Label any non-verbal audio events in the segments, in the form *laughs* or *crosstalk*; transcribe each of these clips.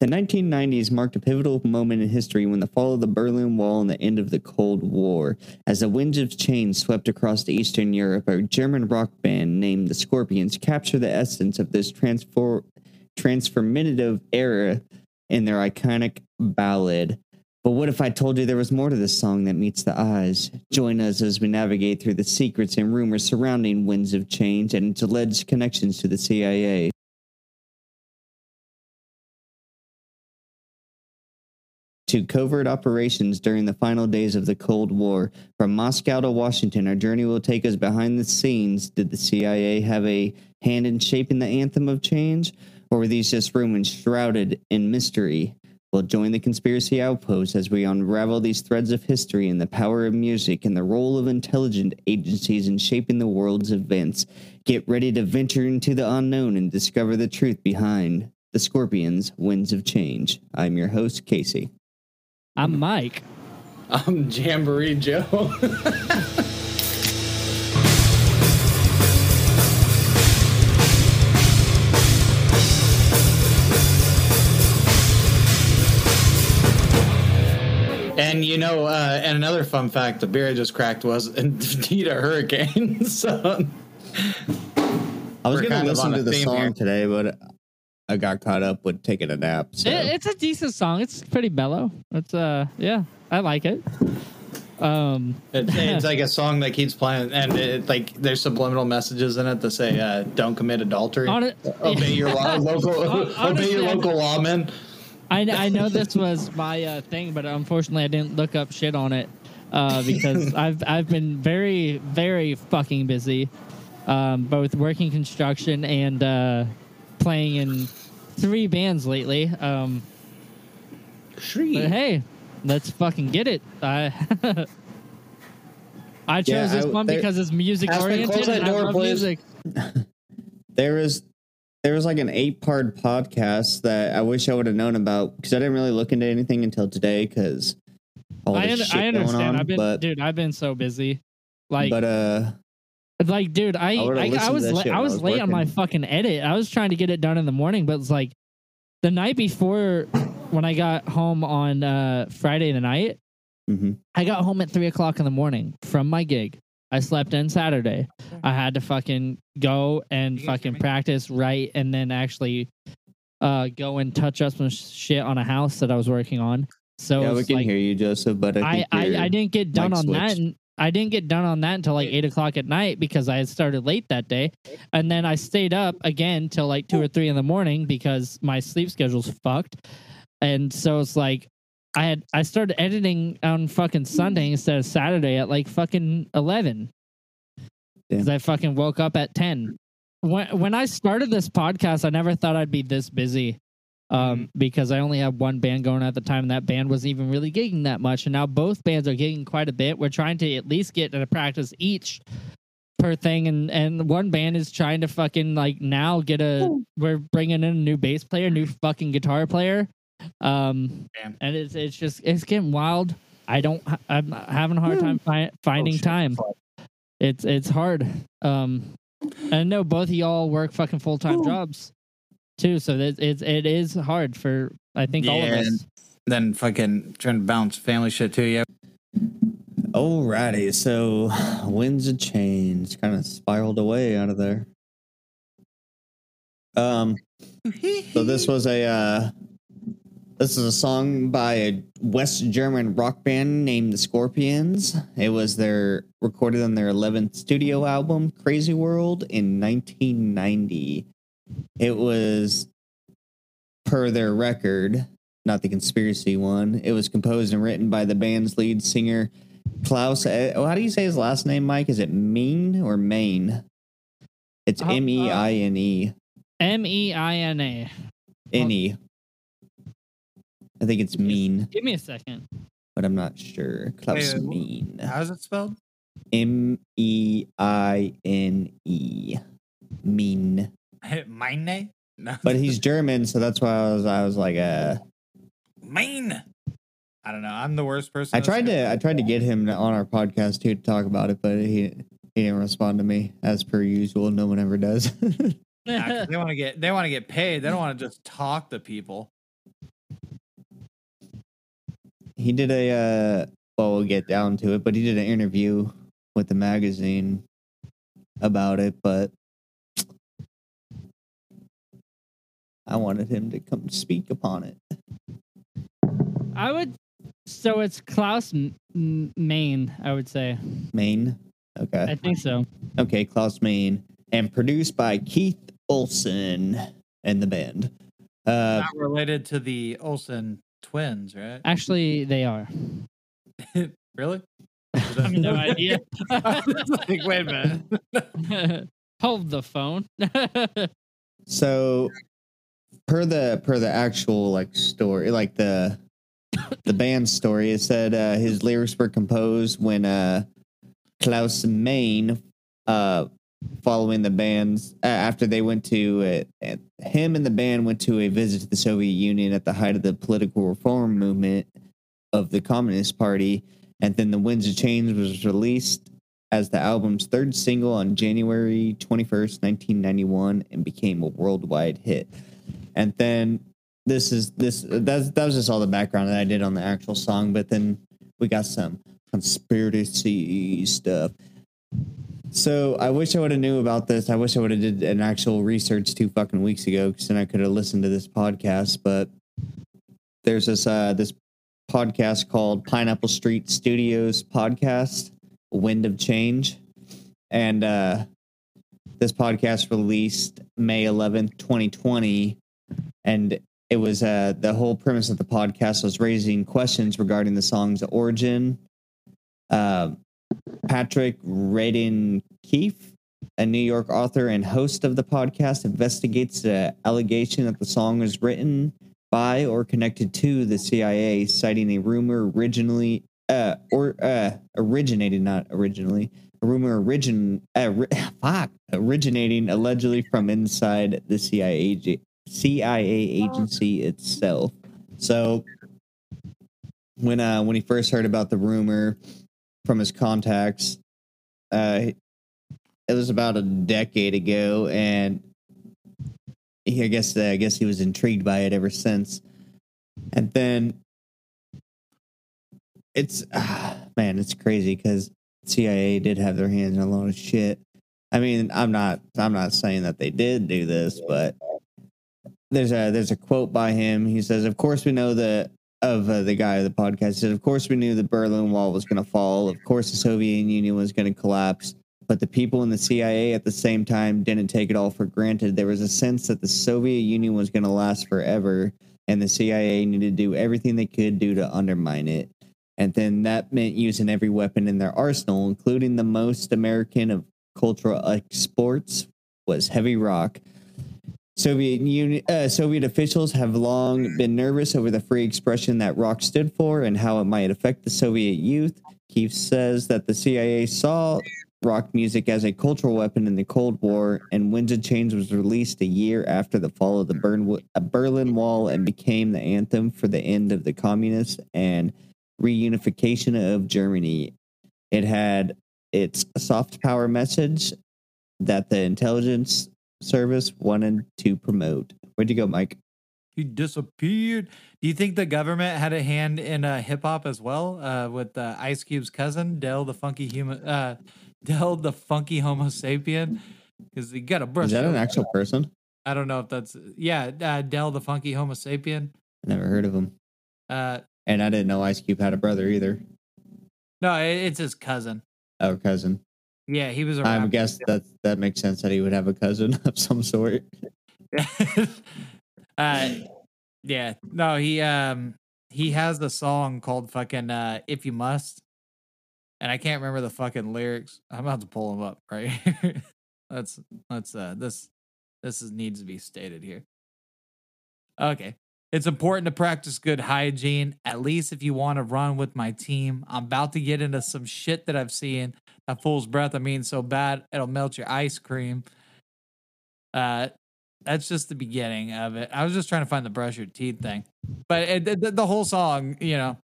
The 1990s marked a pivotal moment in history when the fall of the Berlin Wall and the end of the Cold War. As the winds of change swept across Eastern Europe, a German rock band named the Scorpions captured the essence of this transfor- transformative era in their iconic ballad. But what if I told you there was more to this song that meets the eyes? Join us as we navigate through the secrets and rumors surrounding Winds of Change and its alleged connections to the CIA. To covert operations during the final days of the Cold War. From Moscow to Washington, our journey will take us behind the scenes. Did the CIA have a hand in shaping the anthem of change, or were these just rumors shrouded in mystery? We'll join the conspiracy outpost as we unravel these threads of history and the power of music and the role of intelligent agencies in shaping the world's events. Get ready to venture into the unknown and discover the truth behind the Scorpions' Winds of Change. I'm your host, Casey. I'm Mike. I'm Jamboree Joe. *laughs* and you know, uh, and another fun fact: the beer I just cracked was *laughs* indeed a hurricane. *laughs* so I was going to listen to the song here. today, but I got caught up with taking a nap. So It- it's a decent song. It's pretty mellow. It's uh yeah, I like it. Um It's, *laughs* it's like a song that keeps playing, and it, like there's subliminal messages in it that say, uh, "Don't commit adultery." on it, *laughs* obey your law, *laughs* local, Hon- obey your local lawmen. I I know this was my uh, thing, but unfortunately I didn't look up shit on it uh, because I've I've been very very fucking busy, um, both working construction and uh, playing in three bands lately. Um, but hey, let's fucking get it. I *laughs* I chose Yeah, this I- one there- because it's music oriented. close that and I love please. music. *laughs* there was there was like an eight part podcast that I wish I would have known about because I didn't really look into anything until today because all I, this under- shit I going understand. on. I've been, but dude. I've been so busy. Like, but uh, like, dude, I, I I, I was, la- I was was late on my fucking edit. I was trying to get it done in the morning, but it's like the night before when I got home on uh, Friday the night. mhm. I got home at three o'clock in the morning from my gig. I slept in Saturday. I had to fucking go and You guys hear fucking practice, write, and then actually uh, go and touch up some shit on a house that I was working on. So yeah, we can like, hear you, Joseph. But I I, think I, your I didn't get done on that. switched. And I didn't get done on that until like eight o'clock at night because I had started late that day, and then I stayed up again till like two or three in the morning because my sleep schedule's fucked. And so it's like I had I started editing on fucking Sunday instead of Saturday at like fucking eleven. Because I fucking woke up at ten. When when I started this podcast, I never thought I'd be this busy um, because I only had one band going at the time, and that band wasn't even really gigging that much. And now both bands are gigging quite a bit. We're trying to at least get a practice each per thing, and and one band is trying to fucking like now get a. We're bringing in a new bass player, new fucking guitar player, um, Damn. and it's it's just it's getting wild. I don't. I'm having a hard time fi- finding shit. time. It's it's hard. Um, and I know both of y'all work fucking full time jobs too, so it's it's it is hard for I think all of Yeah, us. Then fucking trying to bounce family shit too. Yeah, Alrighty, so winds of change kind of spiraled away out of there. Um, so this was a uh, this is a song by a West German rock band named the Scorpions. It was their recorded on their 11th studio album, Crazy World, in 1990. It was per their record, not the conspiracy one. It was composed and written by the band's lead singer Klaus. uh, Oh, how do you say his last name, Mike? Is it Mean or Maine? It's Uh, M E I N E. M E I N A. N E. I think it's mean, Give me a second. but I'm not sure. Klaus Wait, wait, Mean. how's it spelled? M E I N E. Mean. *laughs* Mine? No, But he's German, so that's why I was I was like uh mine. I don't know. I'm the worst person. I tried to I tried to get him on our podcast too to talk about it, but he he didn't respond to me as per usual. No one ever does. *laughs* They want to get they want to get paid. They don't want to just talk to people. he did a uh well we'll get down to it but he did an interview with the magazine about it but i wanted him to come speak upon it I would. So it's Klaus M- M- Main. I would say. maine Okay. I think so. okay klaus meine and produced by keith olsen and the band uh Not related to the Olsen twins, right? Actually, they are. *laughs* really? *laughs* I have no idea. *laughs* Like, wait a minute. Hold the phone. So per the per the actual like story, like the the band story, it said uh, his lyrics were composed when uh, Klaus Meine, uh, following the band's uh, after they went to uh, him and the band went to a visit to the Soviet Union at the height of the political reform movement of the Communist Party, and then the Winds of Change was released as the album's third single on January 21st, 1991, and became a worldwide hit. And then this is this that's that was just all the background that I did on the actual song, but then we got some conspiracy stuff. So I wish I would have knew about this. I wish I would have did an actual research two fucking weeks ago, because then I could have listened to this podcast. But there's this uh this podcast called Pineapple Street Studios podcast, Wind of Change, and uh this podcast released May 11th, 2020, and it was uh the whole premise of the podcast was raising questions regarding the song's origin. Uh, Patrick Radden Keefe, a New York author and host of the podcast, investigates the allegation that the song was written by or connected to the CIA, citing a rumor originally uh or uh originated not originally a rumor origin uh, ri- *laughs* fuck originating allegedly from inside the CIA CIA agency itself. So when uh when he first heard about the rumor from his contacts, uh it was about a decade ago and he, I guess uh, I guess he was intrigued by it ever since. And then it's ah, man, it's crazy because CIA did have their hands in a lot of shit. I mean, I'm not I'm not saying that they did do this, but there's a there's a quote by him. He says, "Of course we know the of uh, the guy of the podcast he said, of course we knew the Berlin Wall was going to fall. Of course the Soviet Union was going to collapse." But the people in the CIA at the same time didn't take it all for granted. There was a sense that the Soviet Union was going to last forever, and the CIA needed to do everything they could do to undermine it. And then that meant using every weapon in their arsenal, including the most American of cultural exports was heavy rock. Soviet Union, uh, Soviet officials have long been nervous over the free expression that rock stood for and how it might affect the Soviet youth. Keefe says that the CIA saw rock music as a cultural weapon in the Cold War, and Winds of Change was released a year after the fall of the Bern- uh, Berlin Wall and became the anthem for the end of the communists and reunification of Germany. It had its soft power message that the intelligence service wanted to promote. Where'd you go, Mike? He disappeared. Do you think the government had a hand in uh, hip hop as well? Uh, with uh, Ice Cube's cousin, Del the funky human, uh, *laughs* Del the funky Homo sapien? Because you got a brush. Is that an actual person? I don't know if that's yeah. Uh, Del the funky Homo sapien. Never heard of him. Uh, And I didn't know Ice Cube had a brother either. no, it, it's his cousin. Oh, cousin. Yeah, he was a I rapper. guess that that makes sense that he would have a cousin *laughs* of some sort. *laughs* uh, yeah, no, he um he has the song called fucking uh "If You Must," and I can't remember the fucking lyrics. I'm about to pull them up right here. *laughs* let's let's uh this this is, needs to be stated here. Okay. It's important to practice good hygiene, at least if you want to run with my team. I'm about to get into some shit that I've seen. That fool's breath, I mean, so bad it'll melt your ice cream. Uh, that's just the beginning of it. I was just trying to find the brush your teeth thing, but it, the, the whole song, you know,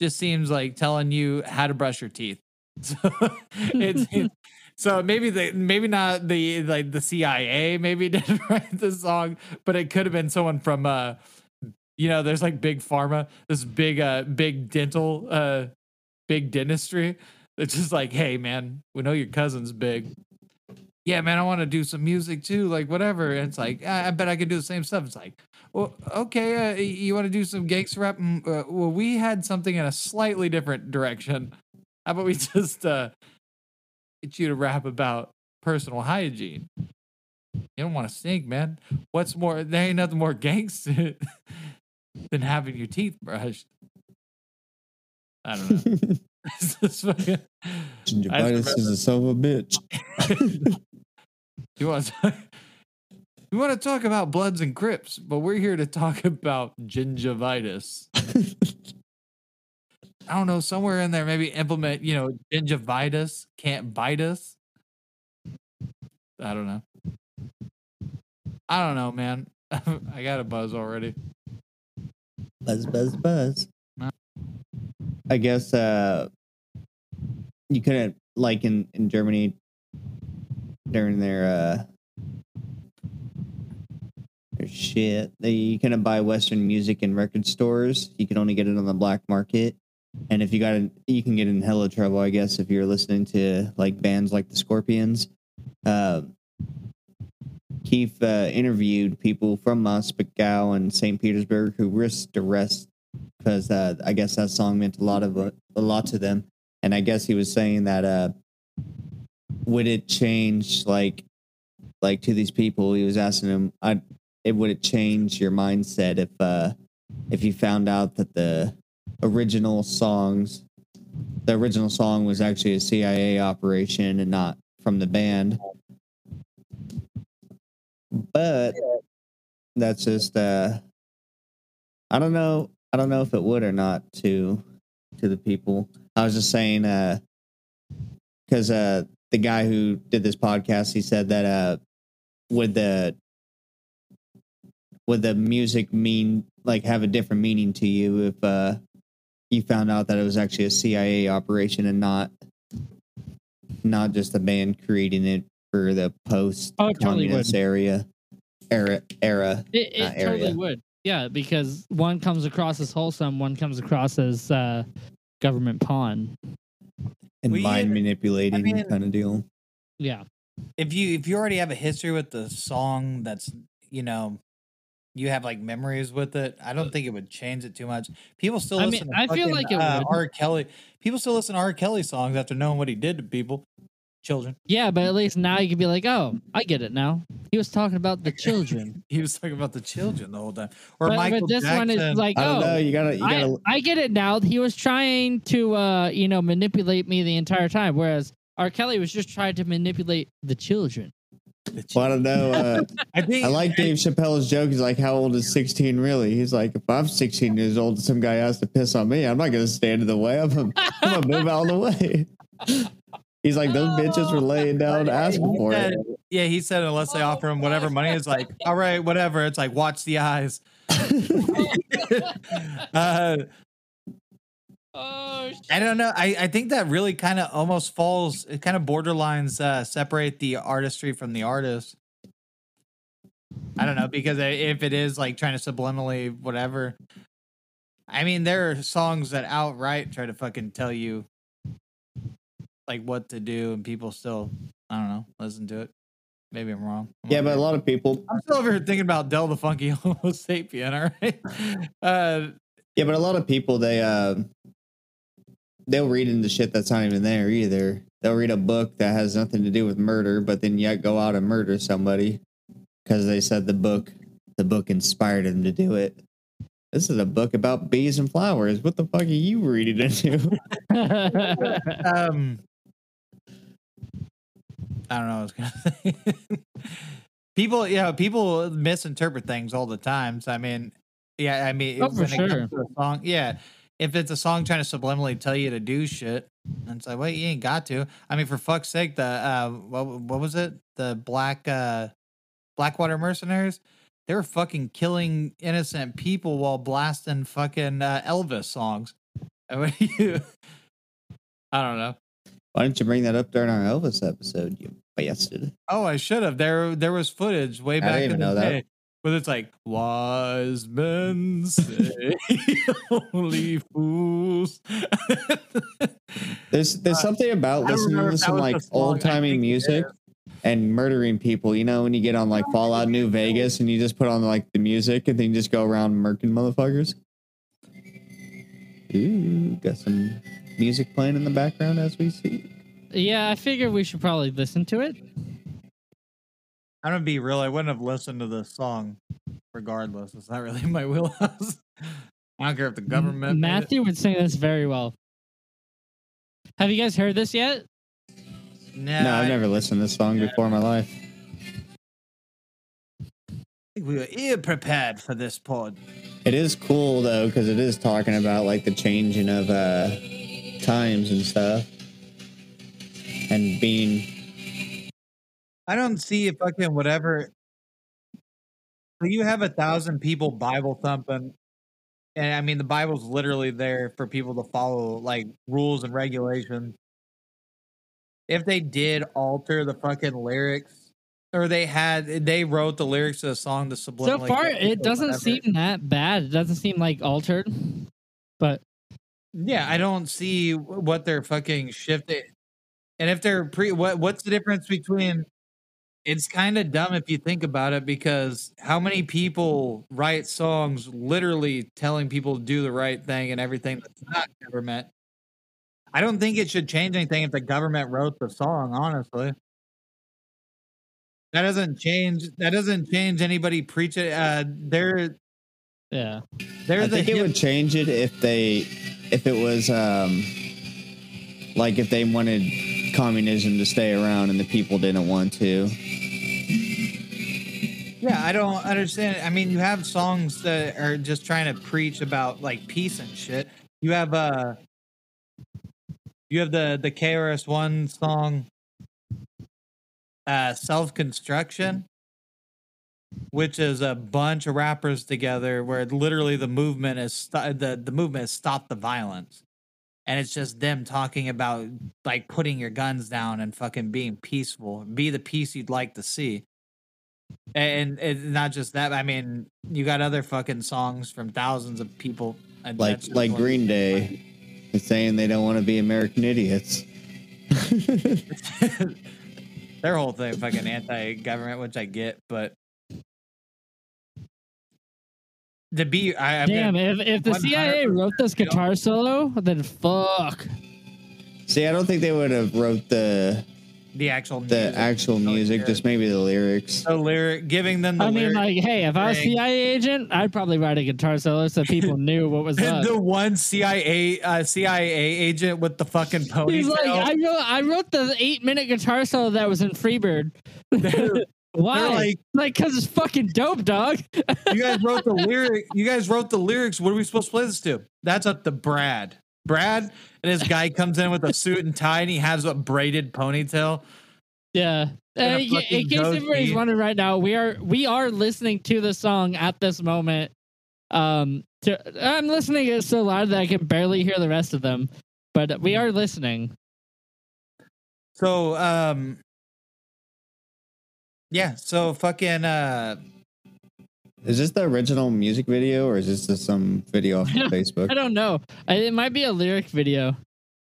just seems like telling you how to brush your teeth. *laughs* So it's, it's *laughs* so maybe the maybe not the like the CIA maybe *laughs* didn't write the song, but it could have been someone from uh you know, there's like big pharma, this big uh big dental uh big dentistry. It's just like, hey man, we know your cousin's big. Yeah, man, I want to do some music too, like whatever. And it's like, I, I bet I could do the same stuff. It's like, well, okay, uh, you want to do some gangster rap? Mm, Uh, well, we had something in a slightly different direction. How about we *laughs* just uh, get you to rap about personal hygiene? You don't want to stink, man. What's more? There ain't nothing more gangster *laughs* than having your teeth brushed. I don't know. *laughs* Fucking- Gingivitis is a son of a bitch. *laughs* you want to you want to talk about Bloods and Crips, but we're here to talk about gingivitis. *laughs* I don't know, somewhere in there, maybe implement, you know, gingivitis can't bite us. I don't know. I don't know, man. I got a buzz already. Buzz, buzz, buzz. I guess uh, you couldn't like in in Germany during their uh their shit. They you couldn't buy Western music in record stores. You could only get it on the black market. And if you got in, you can get in hella trouble, I guess, if you're listening to like bands like the Scorpions. Uh, Keefe uh, interviewed people from Moscow and St. Petersburg who risked arrest because uh, I guess that song meant a lot of a lot to them. And I guess he was saying that uh, would it change like like to these people? He was asking them, I, it would it change your mindset if uh, if you found out that the original songs, the original song was actually a CIA operation and not from the band? But that's just uh I don't know I don't know if it would or not to to the people. I was just saying uh cuz uh the guy who did this podcast he said that uh would the would the music mean like have a different meaning to you if uh you found out that it was actually a CIA operation and not not just a band creating it for the post Oh, it totally communist would. area era era It, it uh, totally area. would. Yeah, because one comes across as wholesome, one comes across as uh, government pawn. and Well, mind yeah, manipulating mean- kind of deal. Yeah. if you if you already have a history with the song that's you know you have like memories with it i don't think it would change it too much people still I mean, listen to I feel like it uh, would. r kelly people still listen to r kelly songs after knowing what he did to people children Yeah, but at least now you can be like, oh, I get it now. He was talking about the children. *laughs* he was talking about the children the whole time or but, michael but this jackson one is like, I don't oh, know. You gotta, you I, gotta. I get it now. He was trying to, uh, you know, manipulate me the entire time, whereas R. Kelly was just trying to manipulate the children. the well, I don't know. Uh, *laughs* I think I like Dave Chappelle's joke. He's like, "How old is 16 really?" He's like, "If I'm 16 years old, and some guy has to piss on me. I'm not gonna stand in the way. I'm I'm gonna move out of the way." *laughs* He's like, "Those bitches were laying down asking He for said- it." yeah he said unless they offer him whatever money it's like all right whatever it's like watch the eyes uh *laughs* *laughs* Oh, I don't know. I, I think that really kind of almost falls, it kind of borderlines uh, separate the artistry from the artist. I don't know because if it is like trying to subliminally whatever, I mean there are songs that outright try to fucking tell you like what to do, and people still I don't know listen to it. Maybe I'm wrong. I'm Yeah, over but a lot of people. I'm still over here thinking about Del the Funky *laughs* Homo Sapien. All right, *laughs* uh, Yeah, but a lot of people they uh they'll read into shit that's not even there either. They'll read a book that has nothing to do with murder, but then yet go out and murder somebody because they said the book the book inspired them to do it. This is a book about bees and flowers. What the fuck are you reading into? *laughs* um I don't know what I was gonna *laughs* say. people yeah, people misinterpret things all the time. So I mean, yeah, I mean Oh, for when it comes sure. song, yeah. If it's a song trying to subliminally tell you to do shit, and it's like, well, you ain't got to. I mean, for fuck's sake, the uh what what was it? The black uh Blackwater mercenaries? They were fucking killing innocent people while blasting fucking uh, Elvis songs. I mean, you- I don't know. Why didn't you bring that up during our Elvis episode, you bastard? Oh, I should have. There, there was footage way I back didn't in even the know that. But it's like wise men say *laughs* only fools. There's there's Uh, something about listening to some like. I old timey music and murdering people. You know, when you get on like Fallout New Vegas and you just put on like the music and then you just go around murking motherfuckers. Ooh, got some music playing in the background as we speak? Yeah, I figured we should probably listen to it. I'm gonna be real. I wouldn't have listened to the song regardless. It's not really my *laughs* wheelhouse. I don't care if the government. Matthew would sing this very well. Have you guys heard this yet? Nah, no, I've I never listened to this song before in my life. I think we were ill prepared for this pod. It is cool though because it is talking about like the changing of uh times and stuff, and being I don't see if fucking whatever. So you have a thousand people Bible thumping, and I mean the Bible's literally there for people to follow, like rules and regulations. If they did alter the fucking lyrics, or they had they wrote the lyrics to the song to So far, it doesn't whatever. seem that bad. It doesn't seem like altered. But Yeah, I don't see what they're fucking shifting. And if they're pre, what what's the difference between? It's kind of dumb if you think about it because how many people write songs literally telling people to do the right thing and everything that's not government? I don't think it should change anything if the government wrote the song. Honestly, that doesn't change. That doesn't change anybody preaching. Uh, they're yeah, they're I the think it would change it if they if it was um like if they wanted communism to stay around and the people didn't want to. Yeah, I don't understand. I mean, you have songs that are just trying to preach about like peace and shit. You have uh you have the the KRS One song uh Self Construction, which is a bunch of rappers together where literally the movement is st- the the movement is stop the violence. And it's just them talking about like putting your guns down and fucking being peaceful. Be the peace you'd like to see and it's not just that. I mean, you got other fucking songs from thousands of people. and Like like Green Day is saying they don't want to be American idiots. *laughs* Their whole thing fucking anti-government, which I get, but to be, I, I'm damn. gonna- If if the CIA wrote this guitar solo, then fuck. See, I don't think they would have wrote the the actual the music, actual music, lyrics. just maybe the lyrics. the lyric, giving them the I mean, like, hey, if I was. CIA agent, I'd probably write a guitar solo so people knew what was *laughs* up. the one CIA uh, CIA agent with the fucking ponytail. He's like, I wrote, I wrote the eight minute guitar solo that was in Freebird. *laughs* *laughs* Why? They're like, Like, cause it's fucking dope, dog. *laughs* you guys wrote the *laughs* lyric. You guys wrote the lyrics. What are we supposed to play this to? That's up to Brad. Brad and his guy comes in with a suit and tie, and he has a braided ponytail. Yeah. Uh, yeah, in case everybody's wondering right now, we are we are listening to the song at this moment. Um, to, I'm listening it so loud that I can barely hear the rest of them, but we are listening. So, um, yeah. So fucking, uh, Is this the original music video or is this just some video off of *laughs* Facebook? I don't know. I- It might be a lyric video.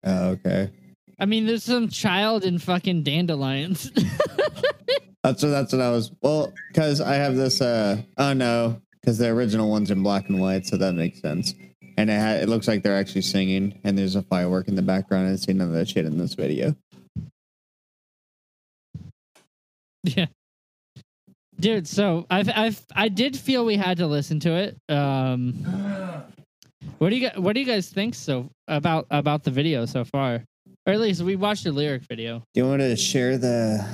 Oh, okay. I mean, there's some child in fucking dandelions. *laughs* That's what that's what I was. Well, because I have this. uh Oh no, because the original one's in black and white, so that makes sense. And it ha- it looks like they're actually singing, and there's a firework in the background. I didn't see none of that shit in this video. *laughs* yeah. Dude, so I've I've I did feel we had to listen to it. Um What do you guys What do you guys think so about about the video so far? Or at least we watched the lyric video. Do you want to share the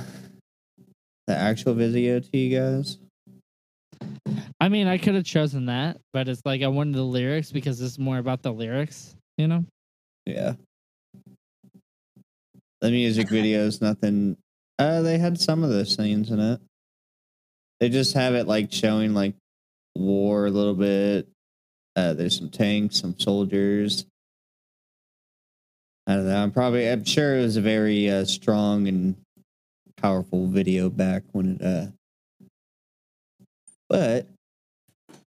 the actual video to you guys? I mean, I could have chosen that, but it's like I wanted the lyrics because it's more about the lyrics, you know? Yeah. The music videos, nothing. Uh, they had some of those scenes in it. They just have it like showing like war a little bit. Uh, there's some tanks, some soldiers. I don't know. I'm probably. I'm sure it was a very uh, strong and powerful video back when it. uh But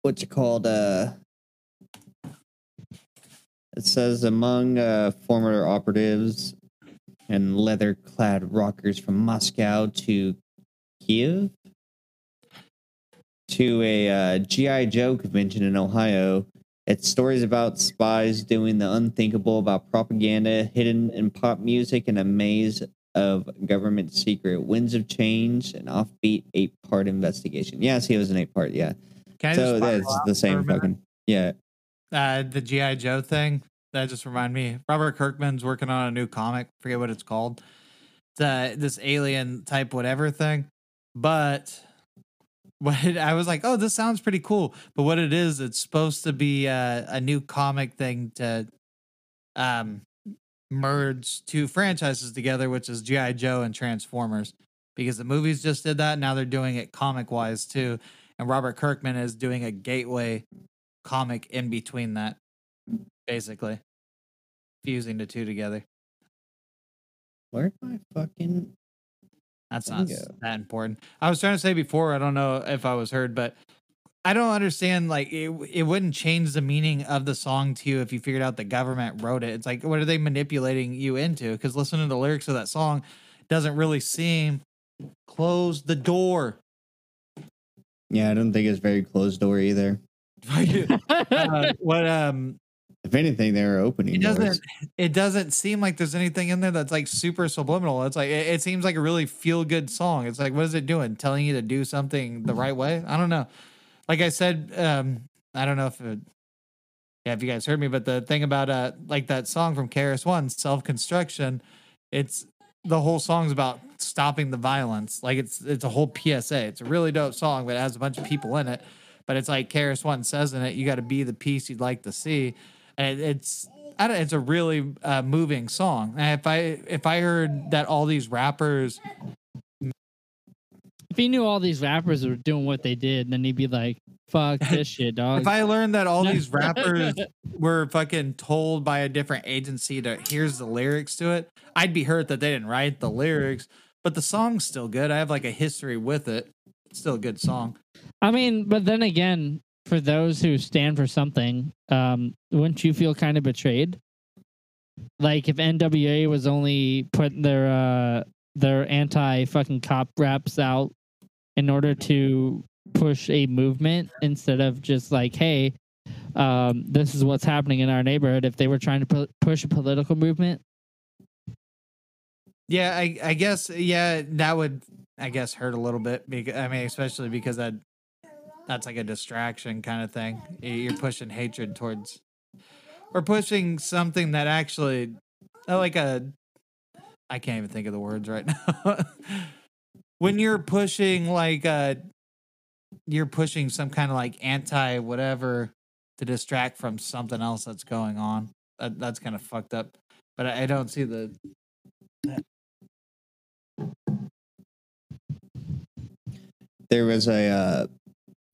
what's it called? Uh, it says among uh, former operatives and leather-clad rockers from Moscow to Kiev to a uh, GI Joe convention in Ohio. It's stories about spies doing the unthinkable, about propaganda hidden in pop music, and a maze of government secret. Winds of Change, an offbeat eight-part investigation. Yeah, see, it was an eight-part. Yeah, Can so that's the same fucking. Yeah, uh, the GI Joe thing. That just reminded me. Robert Kirkman's working on a new comic. Forget what it's called. It's uh, this alien type whatever thing. But what it, I was like, oh, this sounds pretty cool. But what it is, it's supposed to be uh, a new comic thing to um, merge two franchises together, which is GI Joe and Transformers. Because the movies just did that. Now they're doing it comic wise too. And Robert Kirkman is doing a gateway comic in between that, basically fusing the two together. where'd my fucking That's not Bingo. s- that important. I was trying to say before, I don't know if I was heard, but I don't understand. Like, it, it wouldn't change the meaning of the song to you if you figured out the government wrote it. It's like, what are they manipulating you into? Because listening to the lyrics of that song doesn't really seem close the door. Yeah, I don't think it's very closed door either. *laughs* *laughs* uh, what um If anything, they're opening it doesn't it doesn't seem like there's anything in there that's like super subliminal. It's like it, it seems like a really feel good song. It's like what is it doing? Telling you to do something the right way? I don't know. Like i said um i don't know if it, yeah if you guys heard me but the thing about uh like that song from KRS One self-construction it's the whole song's about stopping the violence. Like it's it's a whole psa it's a really dope song but it has a bunch of people in it. But it's like KRS One says in it you got to be the peace you'd like to see and it's I don't, it's a really uh, moving song. And if I if I heard that all these rappers, if he knew all these rappers were doing what they did, then he'd be like, "Fuck *laughs* this shit, dog." if I learned that all these *laughs* rappers were fucking told by a different agency to here's the lyrics to it, I'd be hurt that they didn't write the lyrics. But the song's still good. I have like a history with it. It's still a good song. I mean, but then again, for those who stand for something, um, wouldn't you feel kind of betrayed? Like if NWA was only putting their uh their anti fucking cop raps out in order to push a movement instead of just like, hey, um, this is what's happening in our neighborhood. If they were trying to pu- push a political movement, Yeah, I I guess yeah that would I guess hurt a little bit because I mean especially because that that's like a distraction kind of thing. You're pushing hatred towards or pushing something that actually uh, like a I can't even think of the words right *laughs* now. when you're pushing like uh you're pushing some kind of like anti whatever to distract from something else that's going on. That, that's kind of fucked up. But I, I don't see the there was a uh,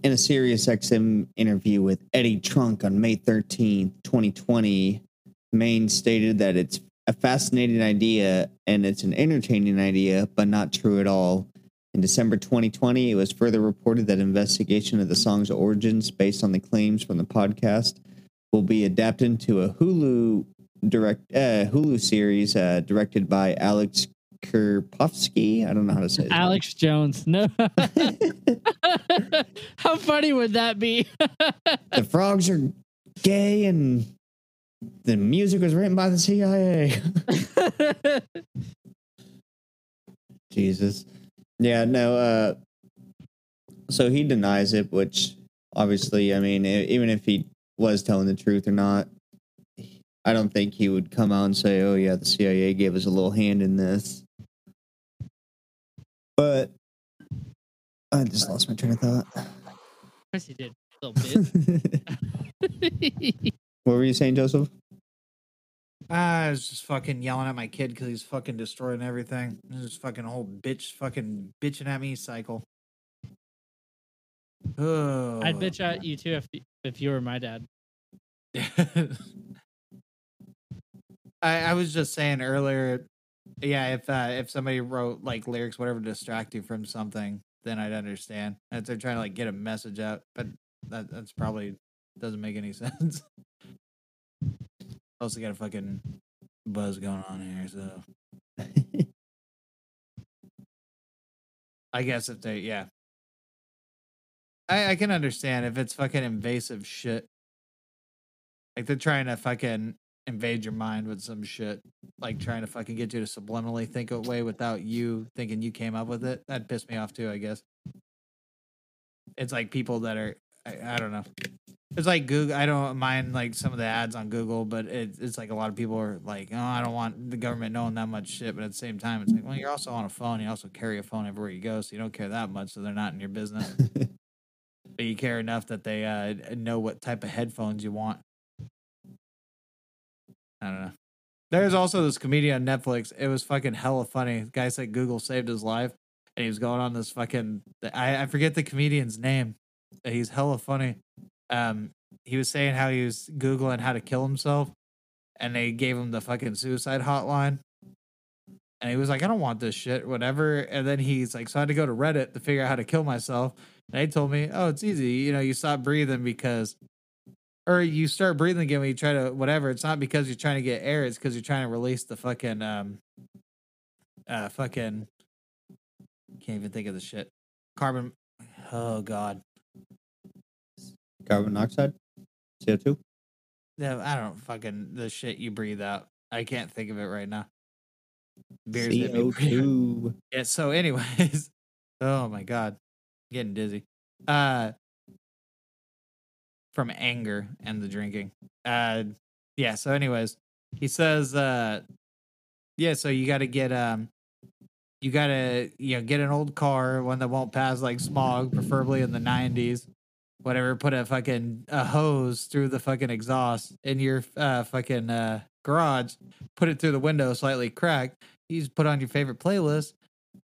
in a Sirius XM interview with Eddie Trunk on May 13th, 2020, Meine stated that it's a fascinating idea and it's an entertaining idea, but not true at all. In December 2020, it was further reported that investigation of the song's origins based on the claims from the podcast will be adapted into a Hulu direct uh, Hulu series uh, directed by Alex Kurpovsky. I don't know how to say name. Alex Jones, no. *laughs* *laughs* How funny would that be? *laughs* the frogs are gay and the music was written by the CIA. Jesus. Yeah, no, uh so he denies it, which obviously, I mean, even if he was telling the truth or not, I don't think he would come out and say, "Oh yeah, the CIA gave us a little hand in this." But I just lost my train of thought. Of course he did, little bitch. *laughs* what were you saying, Joseph? I was just fucking yelling at my kid because he's fucking destroying everything. This is fucking whole bitch fucking bitching at me cycle. Oh. I'd bitch at you too if if you were my dad. *laughs* I, I was just saying earlier, yeah, if uh, if somebody wrote like lyrics, whatever, to distract you from something, then I'd understand. If they're trying to like get a message out, but that that's probably doesn't make any *laughs* sense. also got a fucking buzz going on here, so I guess if they yeah. I, I can understand if it's fucking invasive shit. Like they're trying to fucking invade your mind with some shit. Like trying to fucking get you to subliminally think a way without you thinking you came up with it. That pissed me off too, I guess. It's like people that are I, I don't know. It's like Google. I don't mind like some of the ads on Google, but it, it's like a lot of people are like, oh, I don't want the government knowing that much shit. But at the same time, it's like, well, you're also on a phone. You also carry a phone everywhere you go, so you don't care that much. So they're not in your business. *laughs* but you care enough that they uh, know what type of headphones you want. I don't know. There's also this comedian on Netflix. It was fucking hella funny. The guy said Google saved his life, and he was going on this fucking. I, I forget the comedian's name. He's hella funny. Um, he was saying how he was googling how to kill himself, and they gave him the fucking suicide hotline. And he was like, I don't want this shit, whatever. And then he's like, so I had to go to Reddit to figure out how to kill myself. And they told me, oh, it's easy. You know, you stop breathing because, or you start breathing again when you try to, whatever. It's not because you're trying to get air. It's because you're trying to release the fucking, um, uh, fucking, can't even think of the shit. Carbon. Oh, God. Carbon monoxide, CO two. No, I don't fucking the shit you breathe out. I can't think of it right now. Beers CO two. *laughs* Yeah. So, anyways, *laughs* oh my god, getting dizzy. Uh, from anger and the drinking. Uh, yeah. So, anyways, he says, uh, yeah. So you got to get um, you got to you know get an old car, one that won't pass like smog, preferably in the nineties. Whatever. Put a fucking a hose through the fucking exhaust in your uh fucking uh garage. Put it through the window, slightly cracked. You just put on your favorite playlist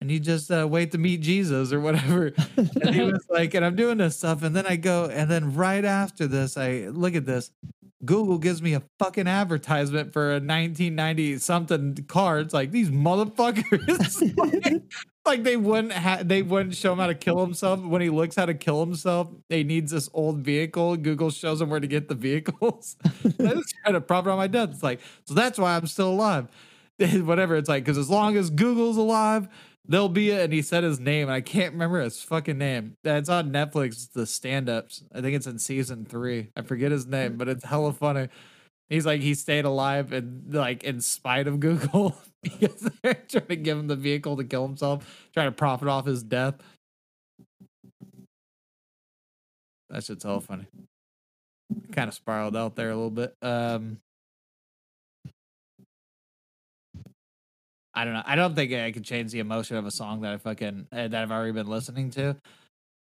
and you just uh, wait to meet Jesus or whatever. *laughs* And he was like, and I'm doing this stuff, and then I go, and then right after this, I look at this. Google gives me a fucking advertisement for a 1990 something car. It's like these motherfuckers. *laughs* like, like they wouldn't ha- they wouldn't show him how to kill himself. When he looks how to kill himself, he needs this old vehicle. Google shows him where to get the vehicles. I just trying to prop it on my death. It's like, so that's why I'm still alive. *laughs* Whatever. It's like, because as long as Google's alive, there'll be a, and he said his name, and I can't remember his fucking name. It's on Netflix, the stand ups. I think it's in season three. I forget his name, but it's hella funny. He's like he stayed alive and like in spite of *laughs* Google because they're trying to give him the vehicle to kill himself, trying to profit off his death. That shit's hella funny. Kind of spiraled out there a little bit. Um I don't know. I don't think I could change the emotion of a song that I fucking uh, that I've already been listening to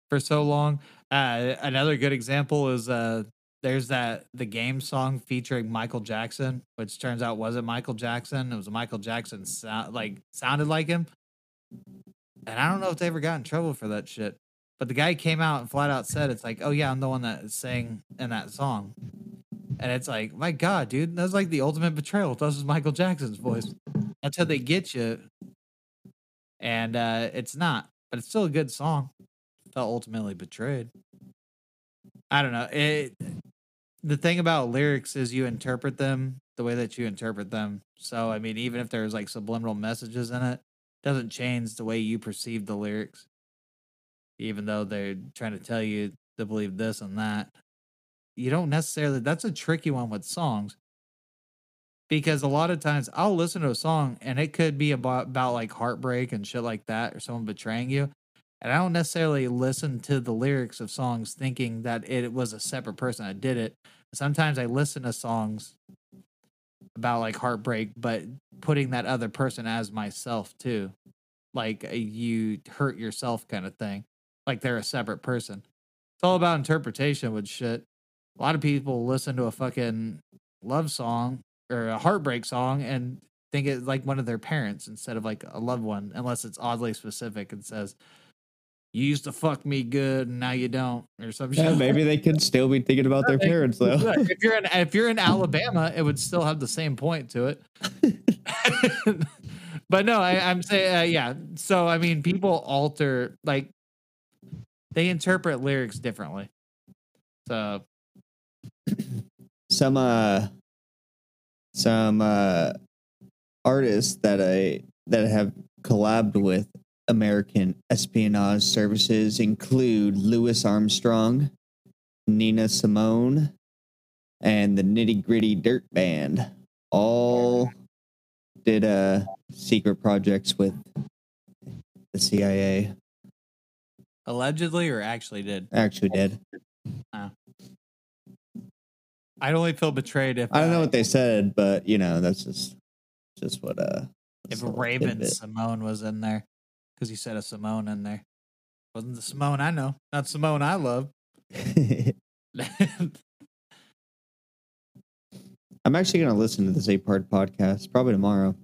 for so long. Uh, another good example is uh, there's that the game song featuring Michael Jackson, which turns out wasn't Michael Jackson. It was Michael Jackson sound like sounded like him. And I don't know if they ever got in trouble for that shit. But the guy came out and flat out said it's like, oh yeah, I'm the one that sang in that song. And it's like, my God, dude, that's like the ultimate betrayal. This is Michael Jackson's voice. Until they get you. And uh it's not. But it's still a good song. Felt ultimately betrayed. I don't know. It the thing about lyrics is you interpret them the way that you interpret them. So I mean, even if there's like subliminal messages in it, doesn't change the way you perceive the lyrics. Even though they're trying to tell you to believe this and that. You don't necessarily that's a tricky one with songs. Because a lot of times I'll listen to a song and it could be about, about like heartbreak and shit like that or someone betraying you. And I don't necessarily listen to the lyrics of songs thinking that it was a separate person that did it. Sometimes I listen to songs about like heartbreak, but putting that other person as myself too. Like you hurt yourself kind of thing. Like they're a separate person. It's all about interpretation with shit. A lot of people listen to a fucking love song or a heartbreak song and think it's like one of their parents instead of like a loved one, unless it's oddly specific and says, You used to fuck me good and now you don't, or something. Yeah, maybe they could still be thinking about their parents though. If you're in *laughs* if you're in Alabama, it would still have the same point to it. *laughs* but no, I, I'm saying uh, yeah. So I mean, people alter like they interpret lyrics differently. So some uh some uh artists that I that have collabed with American espionage services include Louis Armstrong, Nina Simone, and the Nitty Gritty Dirt Band. All did uh secret projects with the CIA. allegedly or actually did. Actually did. I'd only feel betrayed if I don't know what they said, but you know, that's just just what uh if Raven tidbit. Simone was in there because you said a Simone in there. Wasn't the Simone I know, not Simone I love. *laughs* I'm actually going to listen to this eight part podcast probably tomorrow.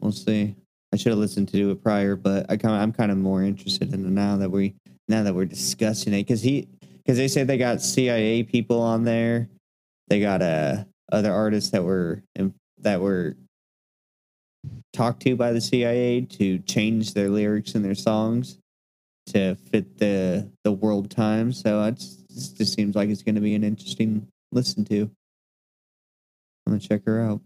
We'll see. I should have listened to it prior, but I kind of, I'm kind of more interested in it now that we now that we're discussing it because he because they said they got CIA people on there, they got uh other artists that were that were talked to by the CIA to change their lyrics in their songs to fit the the world times. So it's, it just seems like it's going to be an interesting listen to. I'm gonna check her out.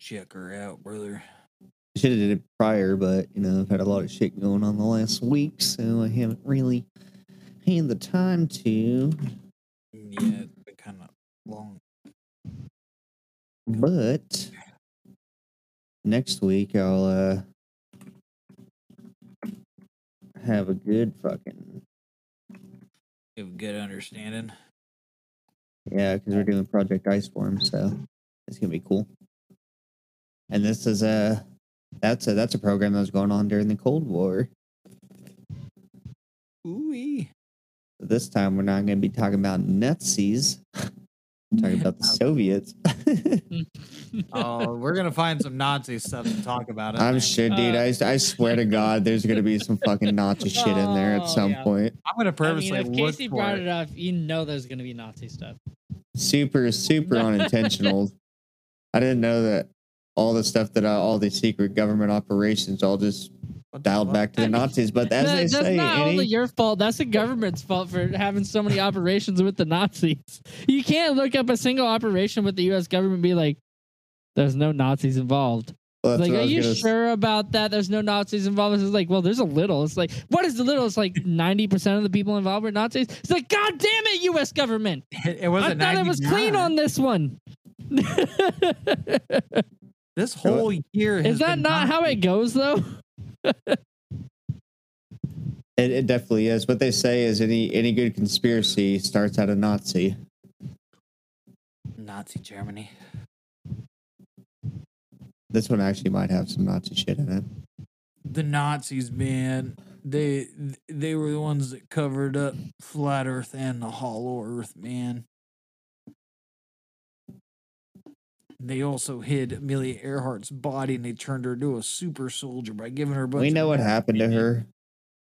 Check her out, brother. I should have did it prior, but you know I've had a lot of shit going on the last week, so I haven't really had the time to. Yeah, it's been kind of long. But next week I'll uh have a good fucking have a good understanding. yeah, because we're doing Project Iceworm, so it's gonna be cool. And this is a that's a that's a program that was going on during the Cold War. Ooh, This time we're not going to be talking about Nazis. We're talking about the *laughs* Soviets. *laughs* oh, we're gonna find some Nazi stuff to talk about. in I'm there. sure, dude. I, I swear to God, there's going to be some fucking Nazi shit in there at Oh, some yeah. point. I'm gonna I purposely mean, if look Casey for brought it. it up, you know there's gonna be Nazi stuff. Super, super *laughs* unintentional. I didn't know that all the stuff that uh, all the secret government operations all just What the dialed back to the *laughs* Nazis. But as That- they that's say, not any, only your fault. That's the government's fault for having so many operations with the Nazis. *laughs* You can't look up a single operation with the U.S. government and be like, "There's no Nazis involved." well, like, are you gonna sure about that? There's no Nazis involved. It's like, well, there's a little. It's like, what is the little? It's like 90% of the people involved were Nazis. It's like, God damn it, U.S. government! *laughs* It, it was I thought it was clean on this one. this whole year. has is that been not how it goes, though? It, it definitely is. What they say is any any good conspiracy starts out a Nazi. Nazi Germany? This one actually might have some Nazi shit in it. The Nazis, man. They they were the ones that covered up flat Earth and the Hollow Earth, man. They also hid Amelia Earhart's body and they turned her into a super soldier by giving her a bunch we of know what meth. happened to her.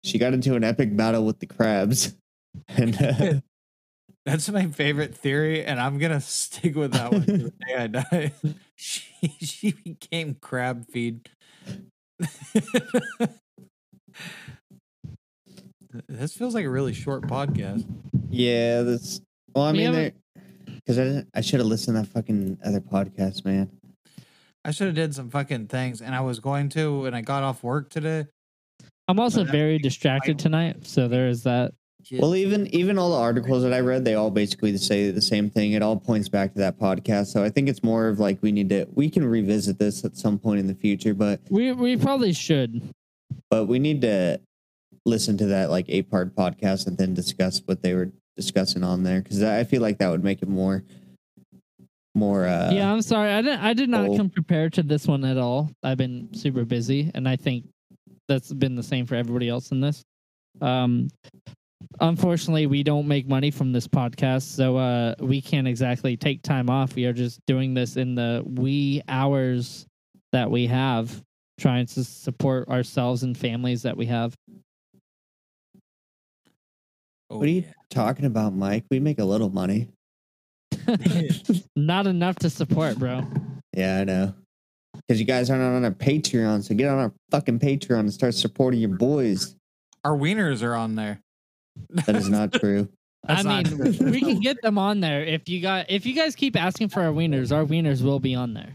She got into an epic battle with the crabs. *laughs* And uh, *laughs* That's my favorite theory, and I'm gonna stick with that one to the day I die. *laughs* She she became crab feed. this feels like a really short podcast. yeah, that's well, I We mean, haven't- because I didn't, I should have listened to that fucking other podcast, man. I should have did some fucking things, and I was going to, and I got off work today. I'm also But- very distracted tonight, so there is that. Well, even even all the articles that I read, they all basically say the same thing. It all points back to that podcast. So I think it's more of like we need to we can revisit this at some point in the future, but We we probably should. but we need to listen to that like eight part podcast and then discuss what they were discussing on there because I feel like that would make it more more uh yeah, I'm sorry. I didn't. I did not oh. come prepared to this one at all. I've been super busy, and I think that's been the same for everybody else in this. Um, unfortunately, we don't make money from this podcast, so uh, we can't exactly take time off. We are just doing this in the wee hours that we have, trying to support ourselves and families that we have. Oh, what are you talking about, Mike? We make a little money. *laughs* Not enough to support, bro. Yeah, I know. Because you guys aren't on our Patreon, so get on our fucking Patreon and start supporting your boys. Our wieners are on there. That is not *laughs* true. That's I not mean, true. we can get them on there if you got if you guys keep asking for our wieners, our wieners will be on there.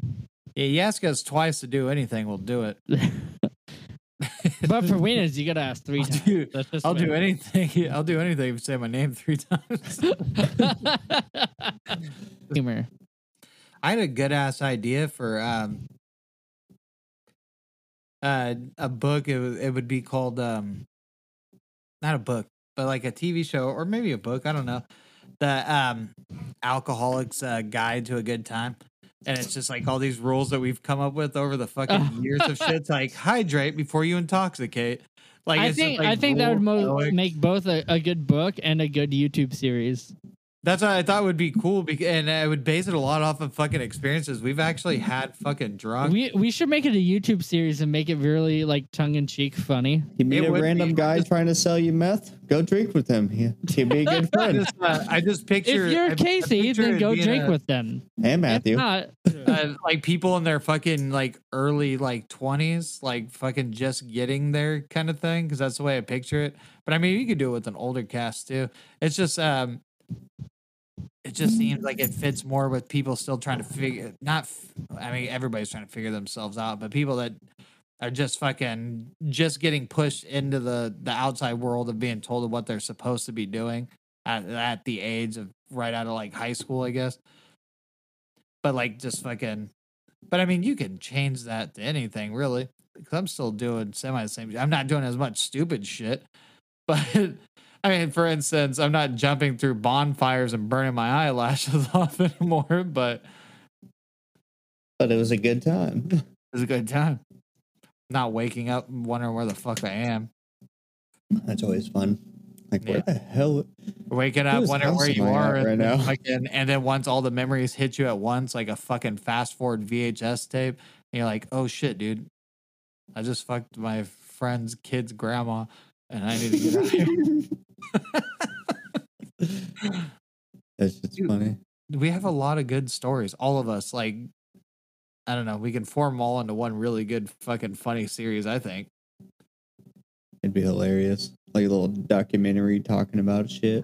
Yeah, you ask us twice to do anything, we'll do it. *laughs* But for wieners, you gotta ask 3 I'll times. do, I'll do anything. *laughs* I'll do anything if you say my name three times. *laughs* Humor. I had a good ass idea for um uh a book. It would, it would be called um not a book, but like a TV show or maybe a book. I don't know. The um alcoholics uh, guide to a good time. And it's just like all these rules that we've come up with over the fucking *laughs* years of shit. It's like hydrate before you intoxicate. Like I think like, I think that would mo- make both a, a good book and a good YouTube series. That's what I thought would be cool, because, and I would base it a lot off of fucking experiences. We've actually had fucking drunk. We we should make it a YouTube series and make it really like tongue in cheek funny. You meet It a would random be- guy trying to sell you meth, go drink with him. He, he'd be a good *laughs* I friend. just, uh, I just picture. if you're I- I Casey, picture then it go being drink a- with them. and Matthew. If not, *laughs* uh, like people in their fucking like early like twenties, like fucking just getting there kind of thing. Because that's the way I picture it. But I mean, you could do it with an older cast too. It's just um, it just seems like it fits more with people still trying to figure. Not, i mean, everybody's trying to figure themselves out, but people that are just fucking just getting pushed into the the outside world of being told what they're supposed to be doing at, at the age of right out of like high school, I guess. But like just fucking, but I mean, you can change that to anything really. Because I'm still doing semi the same. I'm not doing as much stupid shit, *laughs* but I mean, for instance, I'm not jumping through bonfires and burning my eyelashes *laughs* off anymore. But But it was a good time. it was a good time. Not waking up wondering where the fuck I am. That's always fun. Like, where the hell? Waking up, wondering where you are, and, right then now? *laughs* fucking, and then once all the memories hit you at once, like a fucking fast forward VHS tape, and you're like, "Oh shit, dude, I just fucked my friend's kid's grandma, and I need to get out of here." *laughs* That's just Dude. funny. we have a lot of good stories. All of us, like, I don't know, we can form them all into one really good fucking funny series. I think. It'd be hilarious. Like a little documentary talking about shit.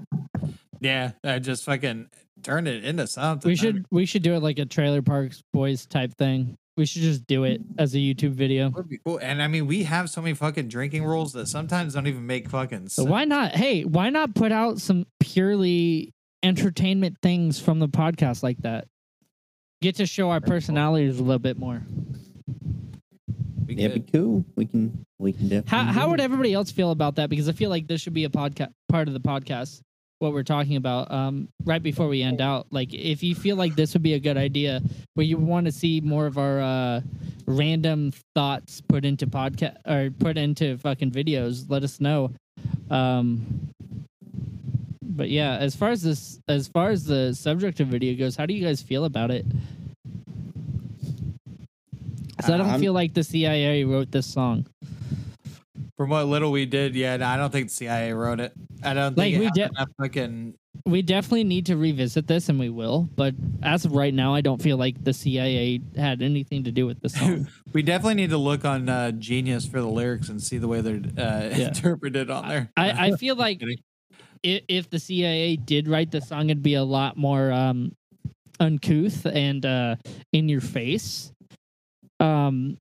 Yeah, I just fucking turn it into something. we should we should do it like a Trailer Parks Boys type thing. We should just do it as a YouTube video. Would be cool. And I mean, we have so many fucking drinking rules that sometimes don't even make fucking So sense. why not? Hey, why not put out some purely entertainment things from the podcast like that? Get to show our personalities a little bit more. We Yeah, could. be cool. We can. We can definitely. How how would it. everybody else feel about that? Because I feel like this should be a podcast part of the podcast. What we're talking about, um, right before we end out. Like, if you feel like this would be a good idea, where you want to see more of our uh, random thoughts put into podcast or put into fucking videos, let us know. Um, but yeah, as far as this, as far as the subject of video goes, how do you guys feel about it? 'Cause I don't I'm- feel like the CIA wrote this song. From what little we did, yeah, no, I don't think the CIA wrote it. I don't Like, we did- fucking. we definitely need to revisit this and we will but as of right now i don't feel like the cia had anything to do with this song *laughs* We definitely need to look on uh, Genius for the lyrics and see the way they're uh, *laughs* Yeah. interpreted on there. I, I feel *laughs* like if, if the cia did write the song it'd be a lot more um uncouth and uh in your face um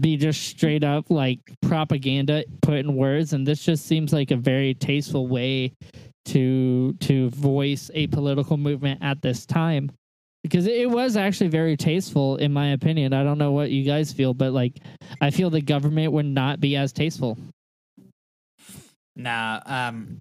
be just straight up like propaganda put in words and this just seems like a very tasteful way to to voice a political movement at this time. Because it was actually very tasteful in my opinion. I don't know what you guys feel but like i feel the government would not be as tasteful. Nah, um,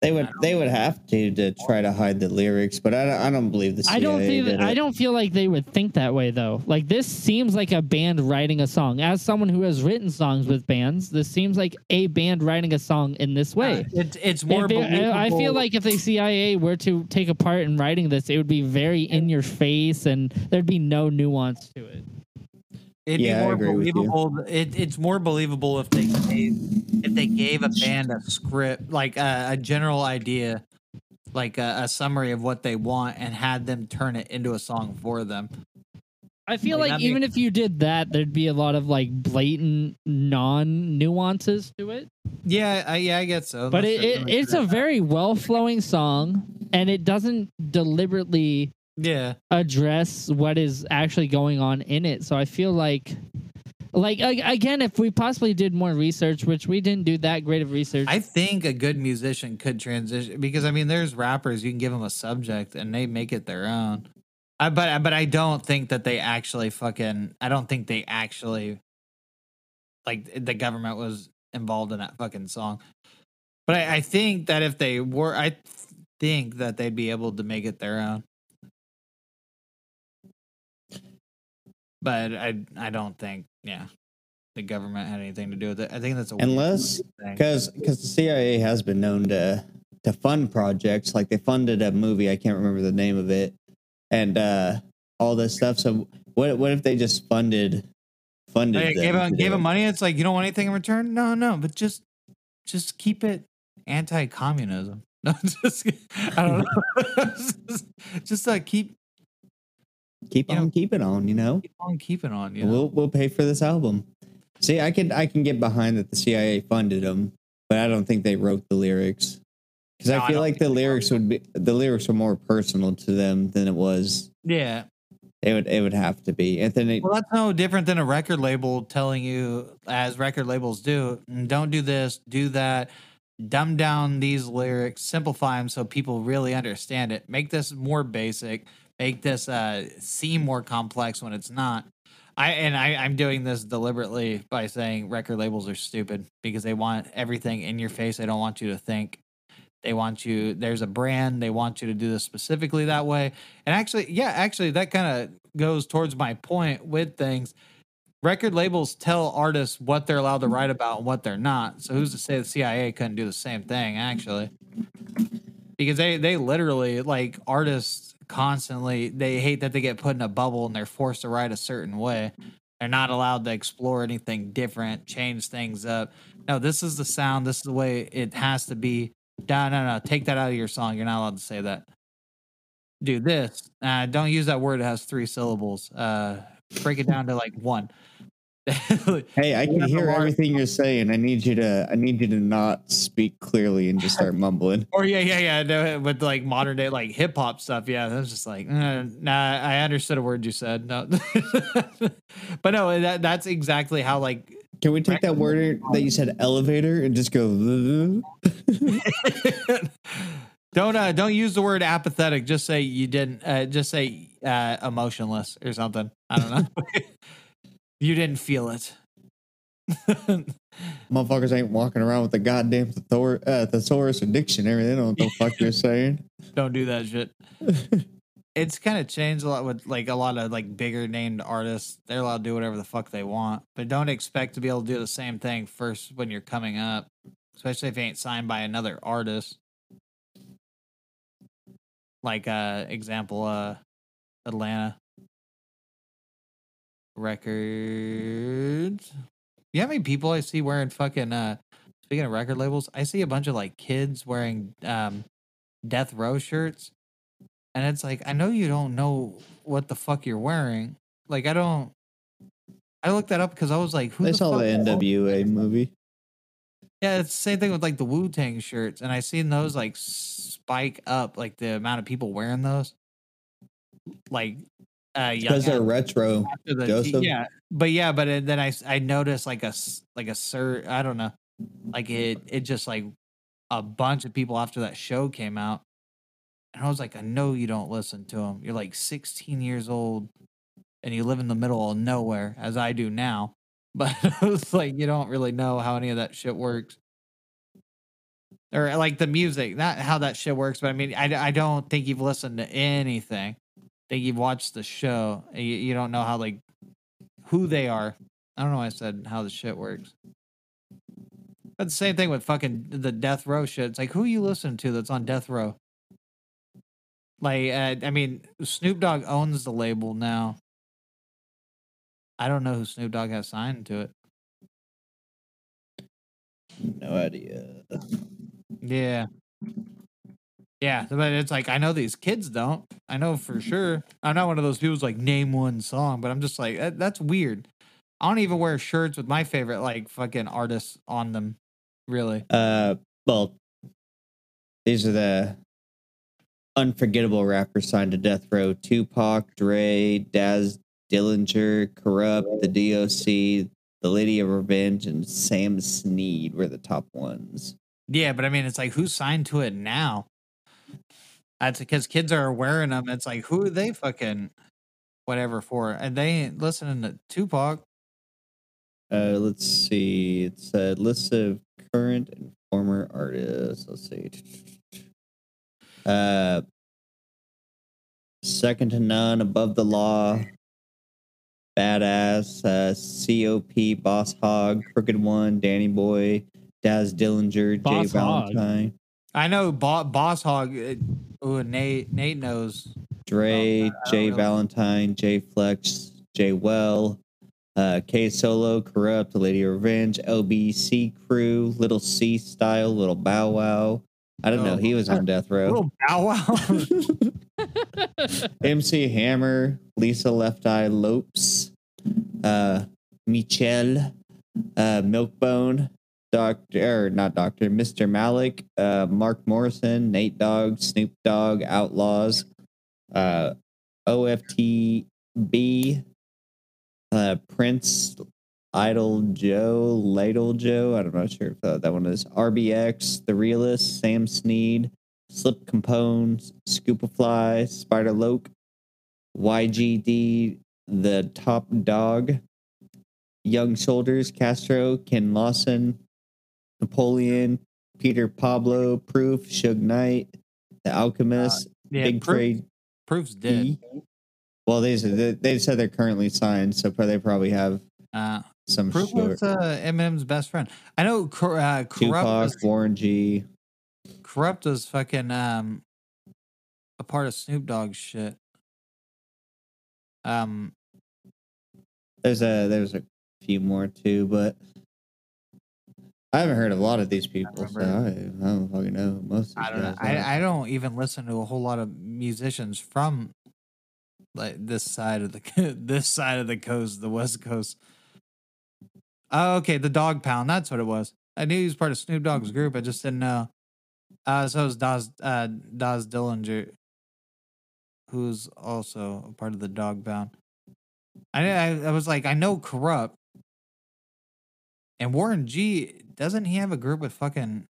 They would. They would have to to try to hide the lyrics, but I don't. I don't believe the CIA I don't feel I don't feel like they would think that way though. Like this seems like a band writing a song. As someone who has written songs with bands, this seems like a band writing a song in this way. it, it's more. They- I I feel like if the CIA were to take a part in writing this, it would be very in your face and there'd be no nuance to it. It'd Yeah, I be more agree with you. believable. It, it's more believable if they gave if they gave a band a script, like a, a general idea, like a, a summary of what they want, and had them turn it into a song for them. I feel Like, like that even if you did that, there'd be a lot of like blatant non nuances to it. Yeah, I, yeah, I guess so. But it, it it's a at very well flowing song, and it doesn't deliberately that. Yeah. address what is actually going on in it. So I feel like, like again, if we possibly did more research, which we didn't do that great of research, I think a good musician could transition because I mean, there's rappers you can give them a subject and they make it their own. I, but but I don't think that they actually fucking. I don't think they actually like the government was involved in that fucking song. But I, I think that if they were, I think that they'd be able to make it their own. But I I don't think yeah the government had anything to do with it. I think that's a Unless because because the CIA has been known to to fund projects like they funded a movie I can't remember the name of it and uh all this stuff. So what what if they just funded funded them gave to him gave it? him money. It's like you don't want anything in return. No, no, but just just keep it anti-communism. *laughs* No, just I don't know. *laughs* just just uh, keep keep you on know- keeping on, you know. keep on keeping on. You know? We'll we'll pay for this album. See, I can I can get behind that the CIA funded them, but I don't think they wrote the lyrics because No, I I feel don't like the lyrics would be the lyrics were more personal to them than it was. yeah. It would it would have to be. And then it, Well, that's no different than a record label telling you, as record labels do, "Mm, don't do this, do that. Dumb down these lyrics, simplify them so people really understand it. Make this more basic. Make this uh, seem more complex when it's not. I and I, I'm doing this deliberately by saying record labels are stupid because they want everything in your face. They don't want you to think. They want you. There's a brand. They want you to do this specifically that way. And actually, yeah, actually, that kind of goes towards my point with things. Record labels tell artists what they're allowed to write about and what they're not. So who's to say the CIA couldn't do the same thing? Actually, because they they literally like artists constantly they hate that they get put in a bubble and they're forced to write a certain way. They're not allowed to explore anything different, change things up. No, this is the sound. This is the way it has to be. No, no, no. Take that out of your song. You're not allowed to say that. Do this. Uh, don't use that word. It has three syllables. Uh, break it down to like one. *laughs* hey, I can hear everything you're saying. I need you to I need you to not speak clearly and just start mumbling. *laughs* Or yeah, yeah, yeah. No, with like modern day like hip hop stuff. Yeah, that's just like uh, nah. I understood a word you said. No, *laughs* but no, that that's exactly how like Can we take that word that you said elevator and just go don't uh don't use the word apathetic. Just say you didn't. Uh, just say uh, emotionless or something. I don't know. You didn't feel it. *laughs* motherfuckers ain't walking around with the goddamn thor- uh, thesaurus or dictionary. They don't know what the fuck you're saying. *laughs* don't do that shit. it's kind of changed a lot with like a lot of like bigger named artists. They're allowed to do whatever the fuck they want, but don't expect to be able to do the same thing first when you're coming up, especially if you ain't signed by another artist. Like uh example uh Atlantic records. You know how many people I see wearing fucking uh speaking of record labels, I see a bunch of like kids wearing um death row shirts. And it's like, I know you don't know what the fuck you're wearing. Like I don't I looked that up because I was like, who They the saw the NWA movie. yeah, it's the same thing with like the Wu Tang shirts, and I seen those like spike up, like the amount of people wearing those. Like, uh, Because they're retro. the- Joseph? yeah, but yeah, but it- then i noticed like a like a sir, I don't know, like it it just like a bunch of people after that show came out, and I was like, I know you don't listen to them. You're like 16 years old, and you live in the middle of nowhere, as I do now. *laughs* But it's like you don't really know how any of that shit works or like the music, not how that shit works. But I mean, I, I don't think you've listened to anything. Think you've watched the show. You, you don't know how like who they are. I don't know. I said how the shit works. But the same thing with fucking the death row shit. It's like who you listen to that's on death row. Like, uh, I mean, Snoop Dogg owns the label now. I don't know who Snoop Dogg has signed to it. No idea. Yeah. Yeah, but it's like I know these kids don't. I know for sure. I'm not one of those people who's like name one song, but I'm just like that, that's weird. I don't even wear shirts with my favorite like fucking artists on them. Really? Uh, well, these are the unforgettable rappers signed to death row: Tupac, Dre, Daz Dillinger, Kurupt, the DOC, the Lady of Revenge, and Sam Sneed were the top ones. Yeah, but I mean, it's like who's signed to it now? That's because kids are wearing them. It's like who are they fucking whatever for? And they ain't listening to Tupac. Uh, let's see. It's a list of current and former artists. Let's see. Uh, second to none, above the law, badass, uh, COP, Boss Hog, Crooked One, Danny Boy, Daz Dillinger, Boss Jay Hogg. Valentine, I know Bo- Boss Hog. Oh, Nate. Nate knows. Dre, Oh, Jay really- Valentine, Jay Flex, Jewell, uh, K Solo, Kurupt, Lady Revenge, LBC Crew, Little C Style, Little Bow Wow. I don't know. Oh. He was on *laughs* death row. Little Bow Wow. *laughs* MC Hammer, Lisa Left Eye Lopes, uh, Michel'le, uh, Milkbone, Doctor, or not Doctor, Mr. Malik, uh, Mark Morrison, Nate Dogg, Snoop Dogg, Outlaws, uh, OFTB, uh, Prince, Ital Joe, Ladle Joe. I don't know sure if uh, that one is RBX, The Realest, Sam Sneed, Slip Capone, Soopafly, Spider Loc, YGD, The Top Dog, Young Shoulders, Castro, Ken Lawson, Napoleon, Peter Pablo, Proof, Suge Knight, The Alchemist, yeah, Big Proof- Trade Proof's dead. E. Well, they said they, they said they're currently signed, so they probably have Uh, some Proof short. was uh, Eminem's best friend. I know. Cor- Uh, Kurupt Tupac, was, Warren G. Kurupt was fucking um a part of Snoop Dogg's shit. Um, There's a there's a few more too, but I haven't heard of a lot of these people, so I. I don't fucking know most. I don't know. I, I don't even listen to a whole lot of musicians from like this side of the *laughs* this side of the coast, the West Coast. Oh, okay, the Dog Pound. That's what it was. I knew he was part of Snoop Dogg's group. I just didn't know. Uh, so is Daz uh, Daz Dillinger, who's also a part of the Dog Pound. I, I I was like, I know Kurupt. And Warren G doesn't he have a group with fucking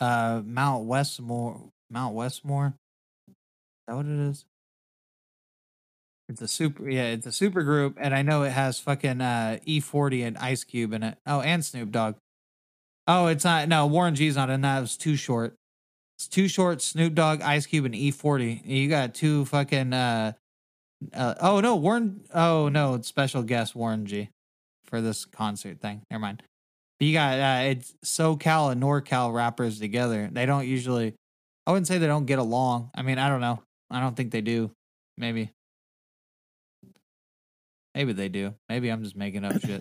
uh Mount Westmore Mount Westmore? Is that what it is? It's a super yeah, it's a super group, and I know it has fucking uh E40 and Ice Cube in it. Oh, and Snoop Dogg. Oh, it's not no, Warren G's not in that, it was too short. It's too short, Snoop Dogg, Ice Cube, and E40. You got two fucking uh uh, oh no, Warren. Oh no, it's special guest Warren G for this concert thing. Never mind. But you got uh, it's SoCal and NorCal rappers together. They don't usually. I wouldn't say they don't get along. I mean, I don't know. I don't think they do. Maybe. Maybe they do. Maybe I'm just making up shit.